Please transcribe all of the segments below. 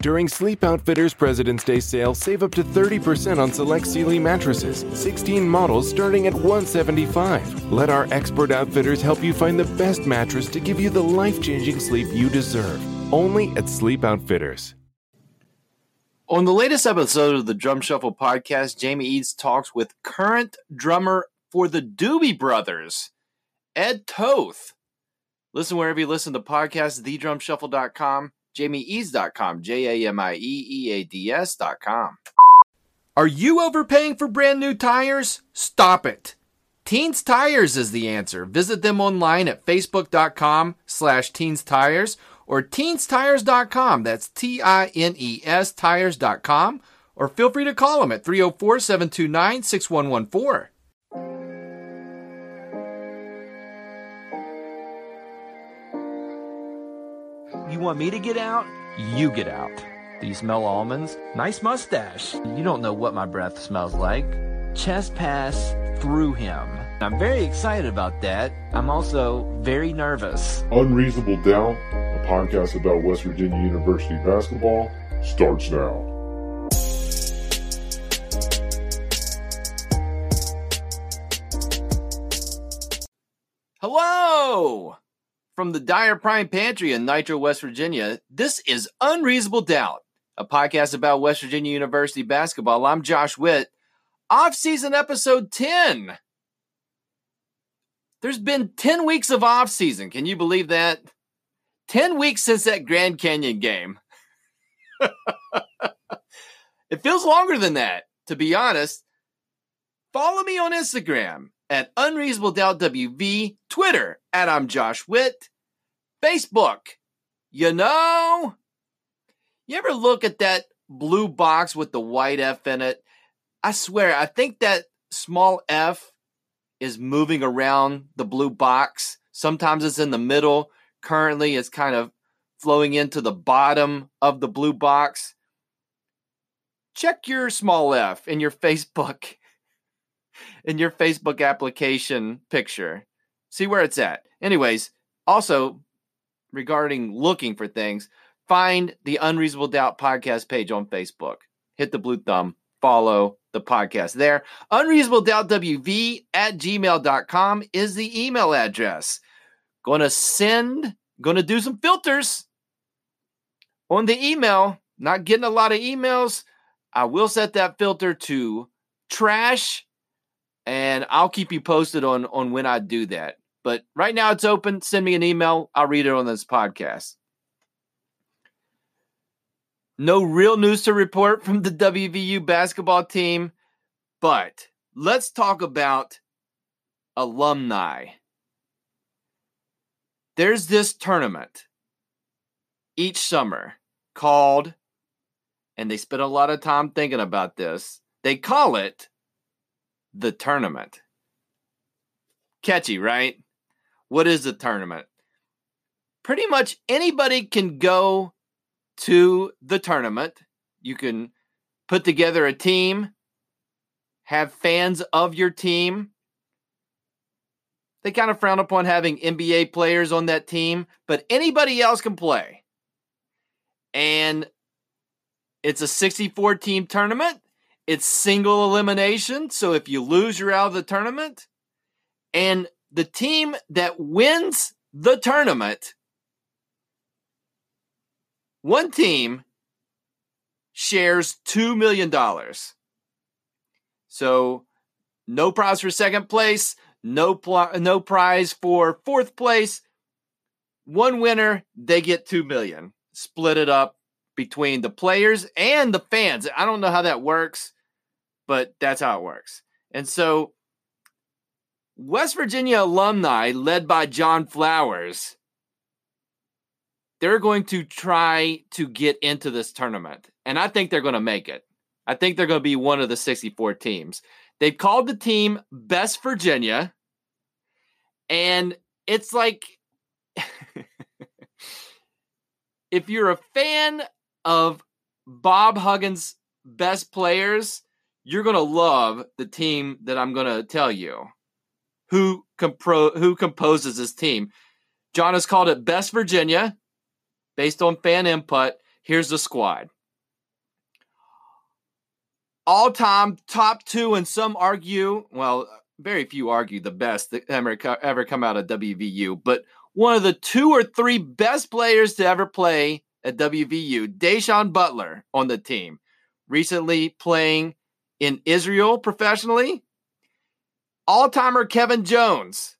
During Sleep Outfitters President's Day sale, save up to 30% on select Sealy mattresses. 16 models starting at 175. Let our expert outfitters help you find the best mattress to give you the life-changing sleep you deserve. Only at Sleep Outfitters. On the latest episode of the Drum Shuffle podcast, Jamie Eads talks with current drummer for the Doobie Brothers, Ed Toth. Listen wherever you listen to podcasts, thedrumshuffle.com jamieeads.com, J A M I E E A D S.com. Are you overpaying for brand new tires? Stop it. Tines Tires is the answer. Visit them online at facebook.com slash tines tires or tinestires.com. That's T I N E S tires.com. Or feel free to call them at 304 729 6114. You want me to get out? You get out. Do you smell almonds? Nice mustache. You don't know what my breath smells like. Chest pass through him. I'm very excited about that. I'm also very nervous. Unreasonable Doubt, a podcast about West Virginia University basketball, starts now. From the Dyer Prime Pantry in Nitro, West Virginia, this is Unreasonable Doubt, a podcast about West Virginia University basketball. I'm Josh Witt. Off season episode 10. There's been 10 weeks of off season. Can you believe that? 10 weeks since that Grand Canyon game. it feels longer than that, to be honest. Follow me on Instagram at Unreasonable Doubt WV, Twitter at I'm Josh Witt, Facebook. You know, you ever look at that blue box with the white F in it? I swear, I think that small F is moving around the blue box. Sometimes it's in the middle. Currently, it's kind of flowing into the bottom of the blue box. Check your small f in your Facebook in your Facebook application picture. See where it's at. Anyways, also regarding looking for things, find the Unreasonable Doubt podcast page on Facebook. Hit the blue thumb, follow the podcast there. Unreasonable Doubt WV at gmail.com is the email address. Gonna send, gonna do some filters on the email. Not getting a lot of emails. I will set that filter to trash and I'll keep you posted on on when I do that. But right now it's open. Send me an email. I'll read it on this podcast. No real news to report from the WVU basketball team, but let's talk about alumni. There's this tournament each summer called, and they spend a lot of time thinking about this. They call it the tournament. Catchy, right? What is the tournament? Pretty much anybody can go to the tournament. You can put together a team, have fans of your team. They kind of frown upon having NBA players on that team, but anybody else can play. And it's a 64 team tournament. It's single elimination. So if you lose, you're out of the tournament. And the team that wins the tournament one team shares $2 million. So no prize for second place, no, pl- no prize for fourth place. One winner, they get 2 million. Split it up between the players and the fans. I don't know how that works, but that's how it works. And so West Virginia alumni led by John Flowers they're going to try to get into this tournament. And I think they're going to make it. I think they're going to be one of the 64 teams. They've called the team Best Virginia. And it's like if you're a fan of Bob Huggins' best players, you're going to love the team that I'm going to tell you. Who compro- who composes this team? John has called it Best Virginia based on fan input. Here's the squad. All time top two, and some argue, well, very few argue the best that ever, ever come out of WVU, but one of the two or three best players to ever play at WVU, Da'Sean Butler, on the team. Recently playing in Israel professionally. All timer Kevin Jones,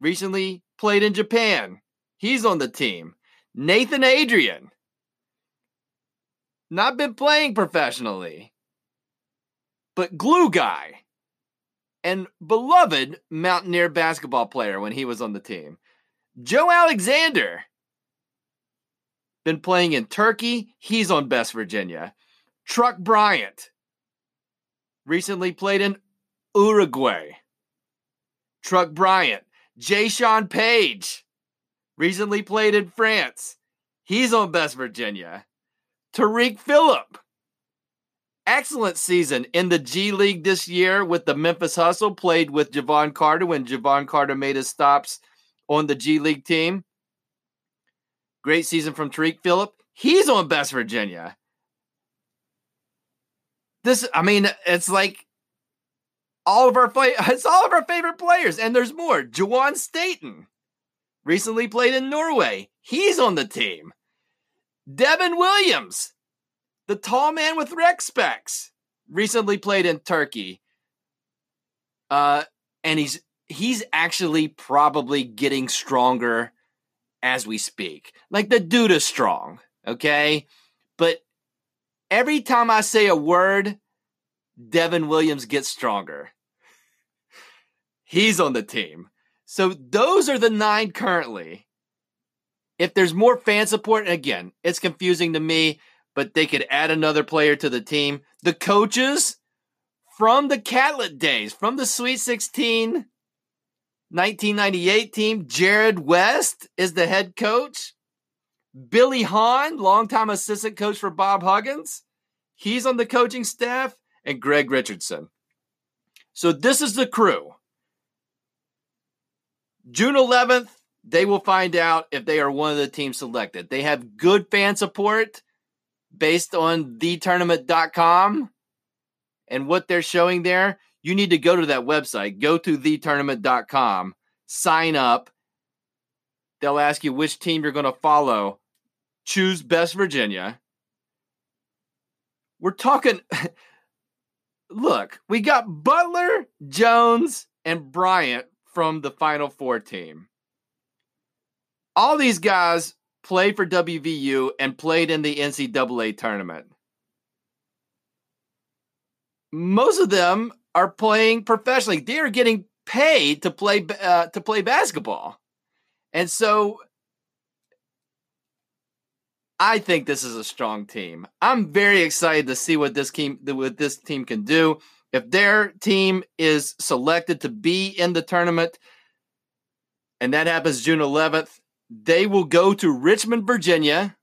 recently played in Japan. He's on the team. Nathan Adrian, not been playing professionally, but glue guy and beloved Mountaineer basketball player when he was on the team. Joe Alexander, been playing in Turkey. He's on Best Virginia. Truck Bryant, recently played in Uruguay. Truck Bryant, Jay Page, recently played in France. He's on Best Virginia. Tarik Phillip, excellent season in the G League this year with the Memphis Hustle, played with Jevon Carter when Jevon Carter made his stops on the G League team. Great season from Tarik Phillip. He's on Best Virginia. This, I mean, it's like all of our play, it's all of our favorite players, and there's more. Juwan Staten recently played in Norway. He's on the team. Devin Williams, the tall man with rec specs, recently played in Turkey. Uh, and he's he's actually probably getting stronger as we speak. Like the dude is strong, okay? But every time I say a word, Devin Williams gets stronger. He's on the team. So those are the nine currently. If there's more fan support, again, it's confusing to me, but they could add another player to the team. The coaches from the Catlett days, from the Sweet 16, 1998 team, Jarrod West is the head coach. Billy Hahn, longtime assistant coach for Bob Huggins, he's on the coaching staff, and Greg Richardson. So this is the crew. June 11th, they will find out if they are one of the teams selected. They have good fan support based on thetournament.com and what they're showing there. You need to go to that website, go to thetournament.com, sign up. They'll ask you which team you're going to follow. Choose Best Virginia. We're talking. Look, we got Butler, Jones, and Bryant from the Final Four team. All these guys played for WVU and played in the NCAA tournament. Most of them are playing professionally. They are getting paid to play uh, to play basketball, and so I think this is a strong team. I'm very excited to see what this team what this team can do if their team is selected to be in the tournament, and that happens June 11th, they will go to Richmond, Virginia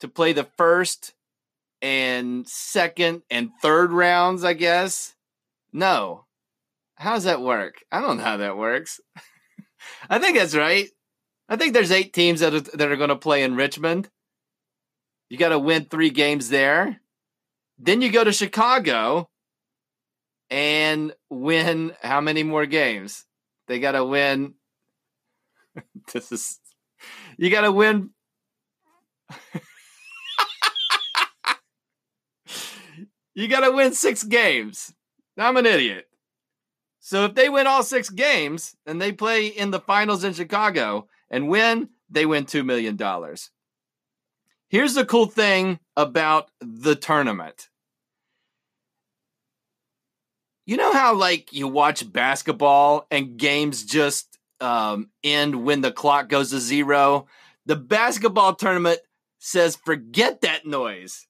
to play the first and second and third rounds, I guess. No. How does that work? I don't know how that works. I think that's right. I think there's eight teams that are, that are going to play in Richmond. You got to win three games there. Then you go to Chicago and win how many more games? They got to win. this is you got to win. you got to win six games. I'm an idiot. So if they win all six games and they play in the finals in Chicago and win, they win $2 million. Here's the cool thing about the tournament you know how like you watch basketball and games just um, end when the clock goes to zero? The basketball tournament says forget that noise.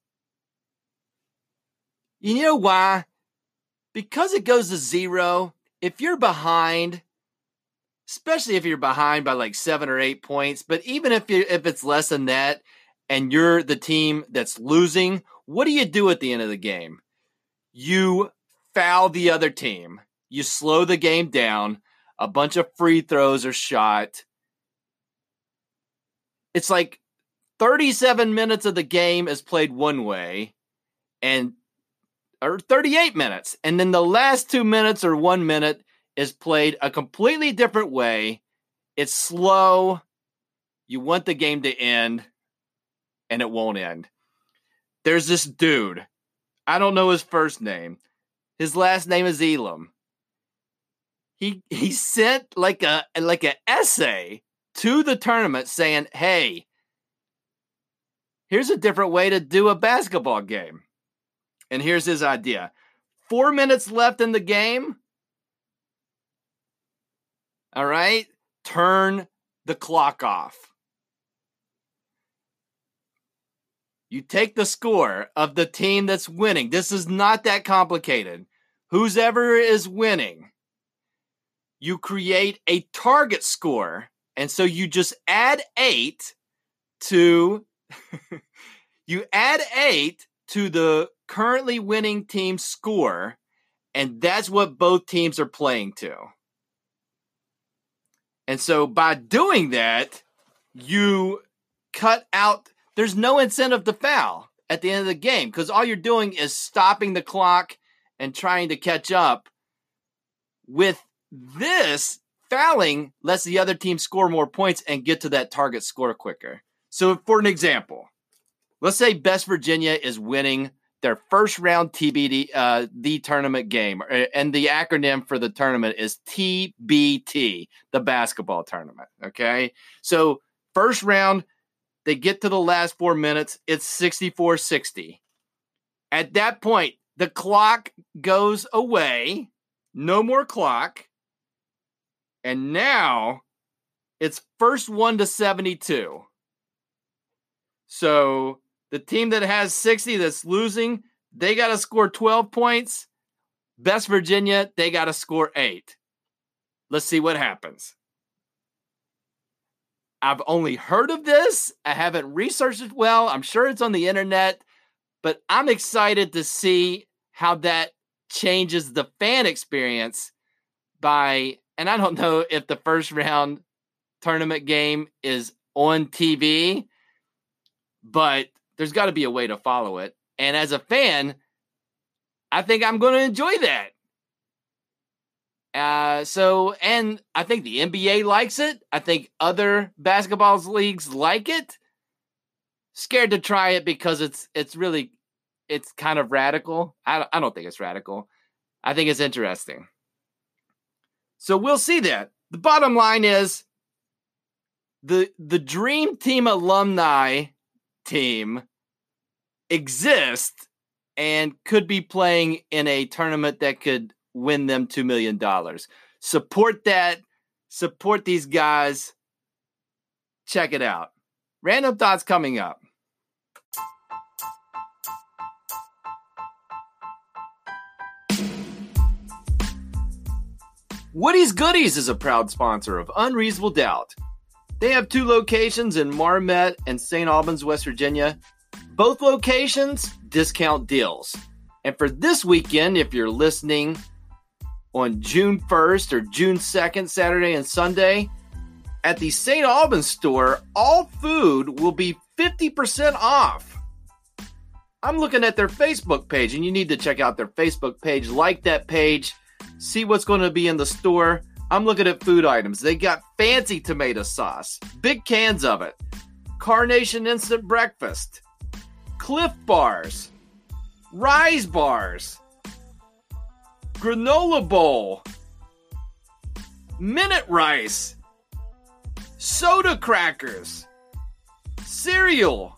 You know why? Because it goes to zero. If you're behind, especially if you're behind by like seven or eight points, but even if you if it's less than that, and you're the team that's losing, what do you do at the end of the game? You foul the other team. You slow the game down. A bunch of free throws are shot. It's like 37 minutes of the game is played one way and or 38 minutes. And then the last two minutes or one minute is played a completely different way. It's slow. You want the game to end, and it won't end. There's this dude. I don't know his first name. His last name is Elam. He he sent like a like an essay to the tournament saying, "Hey, here's a different way to do a basketball game." And here's his idea. 4 minutes left in the game. All right? Turn the clock off. You take the score of the team that's winning. This is not that complicated. Who's ever is winning, you create a target score. And so you just add eight to you add eight to the currently winning team's score, and that's what both teams are playing to. And so by doing that, you cut out, there's no incentive to foul at the end of the game because all you're doing is stopping the clock and trying to catch up. With this, fouling lets the other team score more points and get to that target score quicker. So, for an example, let's say Best Virginia is winning their first round TBD, uh, the tournament game, uh, and the acronym for the tournament is TBT, the basketball tournament. Okay, so first round, they get to the last four minutes, it's 64 60. At that point, the clock goes away, no more clock, and now it's first one to 72. So the team that has 60 that's losing, they got to score 12 points. Best Virginia, they got to score eight. Let's see what happens. I've only heard of this. I haven't researched it well. I'm sure it's on the internet, but I'm excited to see how that changes the fan experience by, and I don't know if the first round tournament game is on TV, but there's got to be a way to follow it. And as a fan, I think I'm going to enjoy that. Uh, so, and I think the NBA likes it. I think other basketball leagues like it. Scared to try it because it's it's really it's kind of radical. I I don't think it's radical. I think it's interesting. So we'll see that. The bottom line is the the dream team alumni team exist and could be playing in a tournament that could win them $2 million. Support that. Support these guys. Check it out. Random thoughts coming up. Woody's Goodies is a proud sponsor of Unreasonable Doubt. They have two locations in Marmet and St. Albans, West Virginia, both locations, discount deals. And for this weekend, if you're listening on June 1st or June 2nd, Saturday and Sunday, at the St. Albans store, all food will be 50% off. I'm looking at their Facebook page, and you need to check out their Facebook page. Like that page, see what's going to be in the store. I'm looking at food items. They got fancy tomato sauce, big cans of it, Carnation Instant Breakfast, Clif Bars, Rise Bars, Granola Bowl, Minute Rice, Soda Crackers, Cereal,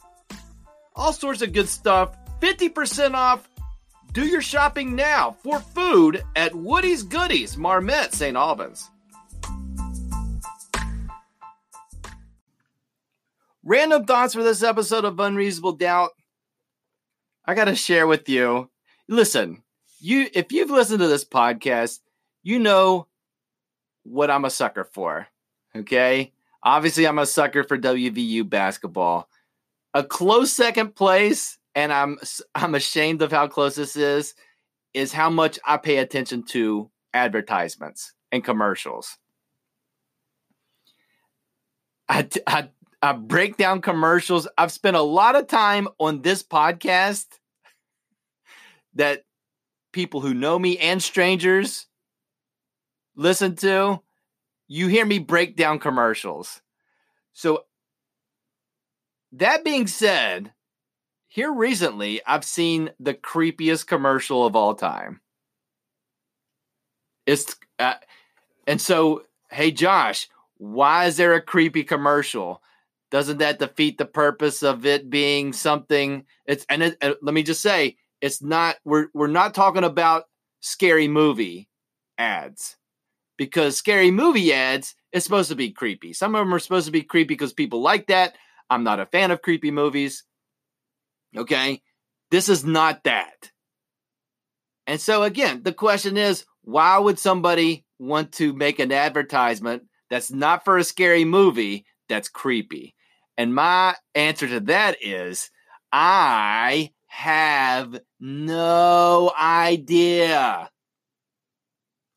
all sorts of good stuff. 50% off. Do your shopping now for food at Woody's Goodies, Marmet, St. Albans. Random thoughts for this episode of Unreasonable Doubt. I got to share with you. listen, you if you've listened to this podcast, you know what I'm a sucker for. Okay? Obviously, I'm a sucker for WVU basketball. A close second place, and I'm I'm ashamed of how close this is, is how much I pay attention to advertisements and commercials. I, I, I break down commercials. I've spent a lot of time on this podcast that people who know me and strangers listen to. You hear me break down commercials. So, that being said, here recently, I've seen the creepiest commercial of all time. It's uh, and so, hey Josh, why is there a creepy commercial? Doesn't that defeat the purpose of it being something? It's and it, uh, let me just say, it's not. We're we're not talking about scary movie ads because scary movie ads is supposed to be creepy. Some of them are supposed to be creepy because people like that. I'm not a fan of creepy movies. Okay, this is not that. And so again, the question is, why would somebody want to make an advertisement that's not for a scary movie that's creepy? And my answer to that is I have no idea.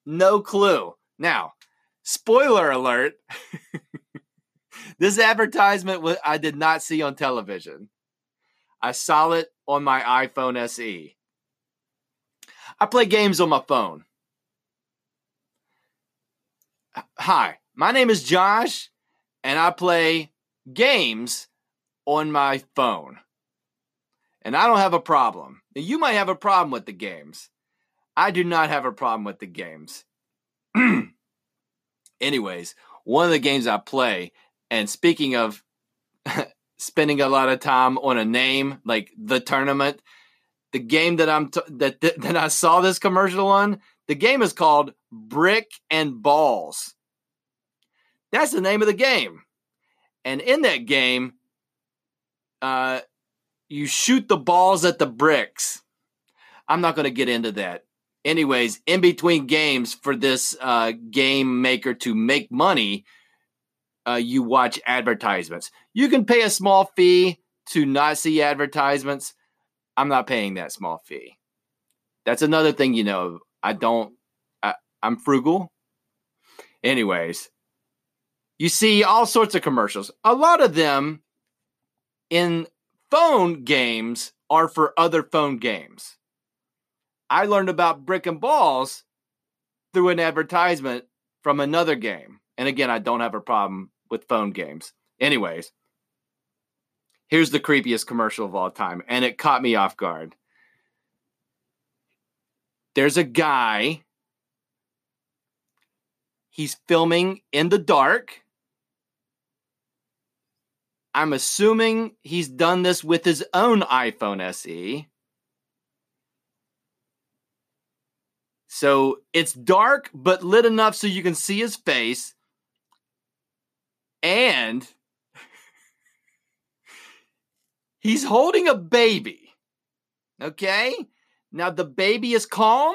No clue. Now, spoiler alert. this advertisement I did not see on television. I saw it on my iPhone SE. I play games on my phone. Hi, my name is Josh, and I play games on my phone. And I don't have a problem. You might have a problem with the games. I do not have a problem with the games. Anyways, one of the games I play, and speaking of spending a lot of time on a name like the tournament, the game that I'm t- that, that that I saw this commercial on, the game is called Brick and Balls. That's the name of the game. And in that game, uh, you shoot the balls at the bricks. I'm not going to get into that. Anyways, in between games for this uh, game maker to make money, uh, you watch advertisements. You can pay a small fee to not see advertisements. I'm not paying that small fee. That's another thing you know. I don't, I, I'm frugal. Anyways, you see all sorts of commercials. A lot of them in phone games are for other phone games. I learned about brick and balls through an advertisement from another game. And again, I don't have a problem with phone games. Anyways, here's the creepiest commercial of all time, and it caught me off guard. There's a guy, he's filming in the dark I'm assuming he's done this with his own iPhone SE. So it's dark, but lit enough so you can see his face. And he's holding a baby. Okay? Now the baby is calm.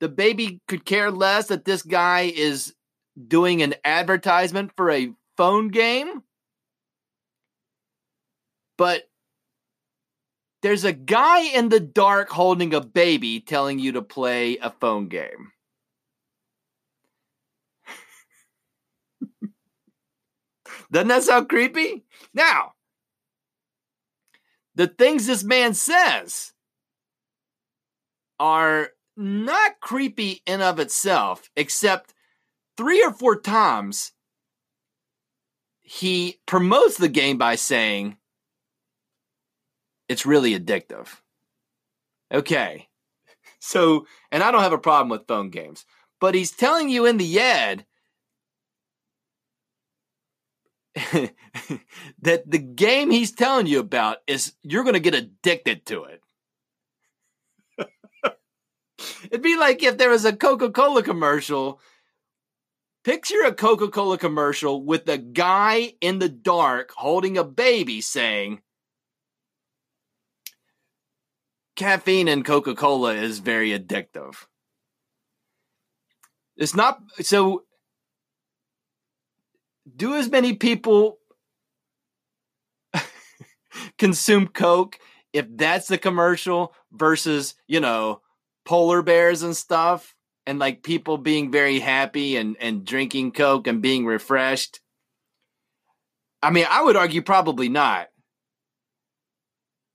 The baby could care less that this guy is doing an advertisement for a phone game but there's a guy in the dark holding a baby telling you to play a phone game. Doesn't that sound creepy? Now, the things this man says are not creepy in of itself, except three or four times he promotes the game by saying, it's really addictive. Okay. So, and I don't have a problem with phone games, but he's telling you in the ad that the game he's telling you about is you're going to get addicted to it. It'd be like if there was a Coca Cola commercial. Picture a Coca Cola commercial with a guy in the dark holding a baby saying, caffeine in Coca Cola is very addictive. It's not so. Do as many people consume Coke if that's the commercial versus, you know, polar bears and stuff and like people being very happy and, and drinking Coke and being refreshed? I mean, I would argue probably not.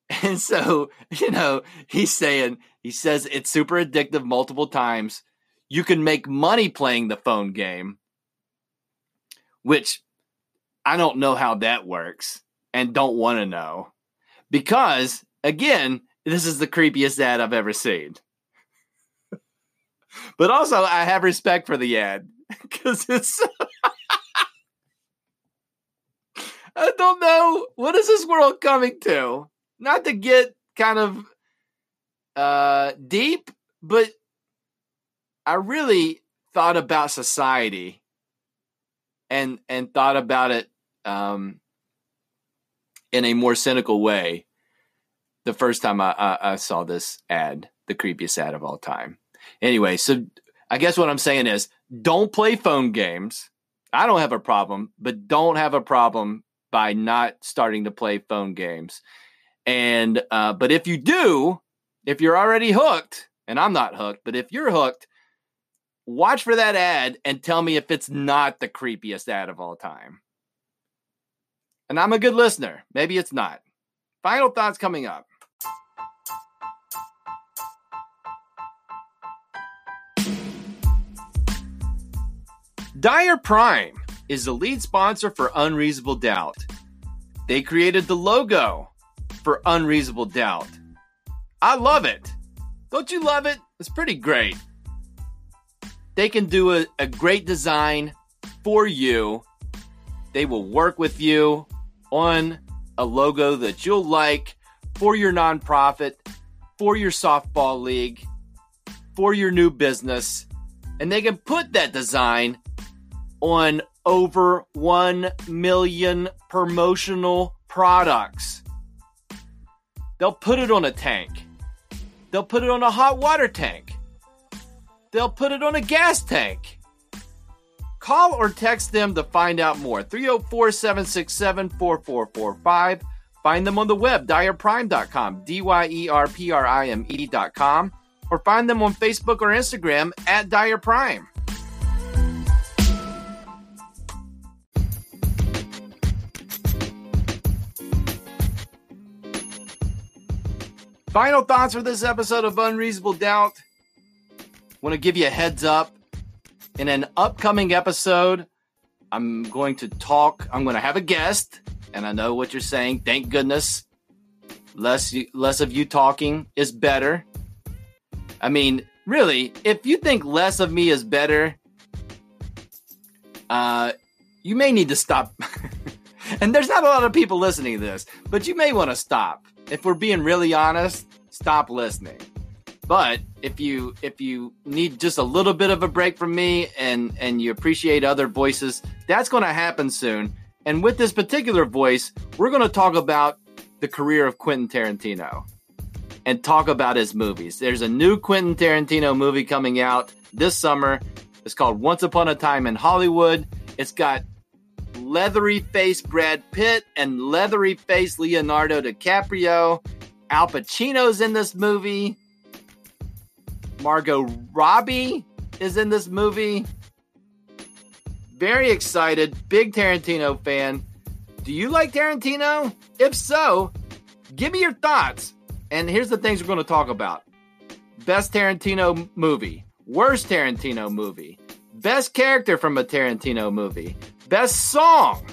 And so, you know, he's saying, he says it's super addictive multiple times. You can make money playing the phone game, which I don't know how that works and don't want to know because, again, this is the creepiest ad I've ever seen. but also, I have respect for the ad because it's. I don't know. What is this world coming to? Not to get kind of uh, deep, but I really thought about society and and thought about it um, in a more cynical way the first time I, I, I saw this ad, the creepiest ad of all time. Anyway, so I guess what I'm saying is don't play phone games. I don't have a problem, but don't have a problem by not starting to play phone games. And uh, but if you do, if you're already hooked, and I'm not hooked, but if you're hooked, watch for that ad and tell me if it's not the creepiest ad of all time. And I'm a good listener. Maybe it's not. Final thoughts coming up. Dyer Prime is the lead sponsor for Unreasonable Doubt. They created the logo for Unreasonable Doubt. I love it. Don't you love it? It's pretty great. They can do a, a great design for you. They will work with you on a logo that you'll like for your nonprofit, for your softball league, for your new business. And they can put that design on over 1 million promotional products. They'll put it on a tank. They'll put it on a hot water tank. They'll put it on a gas tank. Call or text them to find out more. 304 767 4445. Find them on the web, dyerprime.com, D Y E R P R I M E.com, or find them on Facebook or Instagram at Dyer Final thoughts for this episode of Unreasonable Doubt. Want to give you a heads up. In an upcoming episode, I'm going to talk, I'm going to have a guest, and I know what you're saying. Thank goodness. Less less of you talking is better. I mean, really, if you think less of me is better, uh, you may need to stop. and there's not a lot of people listening to this, but you may want to stop if we're being really honest, stop listening. But if you if you need just a little bit of a break from me and and you appreciate other voices, that's going to happen soon. And with this particular voice, we're going to talk about the career of Quentin Tarantino and talk about his movies. There's a new Quentin Tarantino movie coming out this summer. It's called Once Upon a Time in Hollywood. It's got leathery face Brad Pitt and leathery face Leonardo DiCaprio. Al Pacino's in this movie. Margot Robbie is in this movie. Very excited. Big Tarantino fan. Do you like Tarantino? If so, give me your thoughts. And here's the things we're going to talk about Best Tarantino movie, worst Tarantino movie, best character from a Tarantino movie, Best song.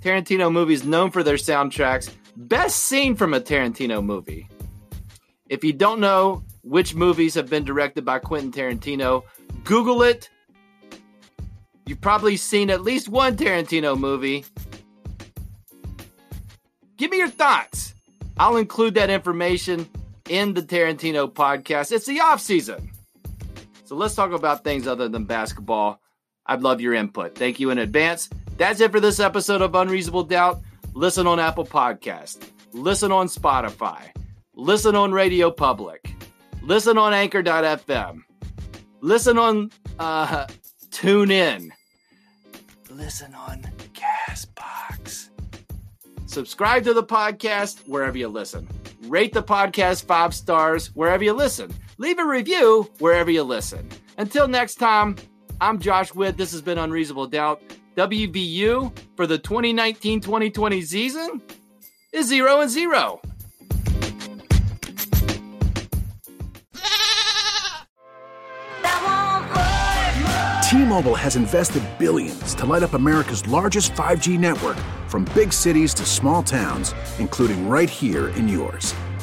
Tarantino movies known for their soundtracks. Best scene from a Tarantino movie. If you don't know which movies have been directed by Quentin Tarantino, Google it. You've probably seen at least one Tarantino movie. Give me your thoughts. I'll include that information in the Tarantino podcast. It's the off season. So let's talk about things other than basketball. I'd love your input. Thank you in advance. That's it for this episode of Unreasonable Doubt. Listen on Apple Podcast. Listen on Spotify. listen on Radio Public, listen on Anchor.fm, listen on uh, Tune In, listen on Castbox. Subscribe to the podcast wherever you listen. Rate the podcast five stars wherever you listen. Leave a review wherever you listen. Until next time, I'm Josh Witt. This has been Unreasonable Doubt. WVU for the 2019 2020 season is zero and zero. T-Mobile has invested billions to light up America's largest 5G network from big cities to small towns, including right here in yours.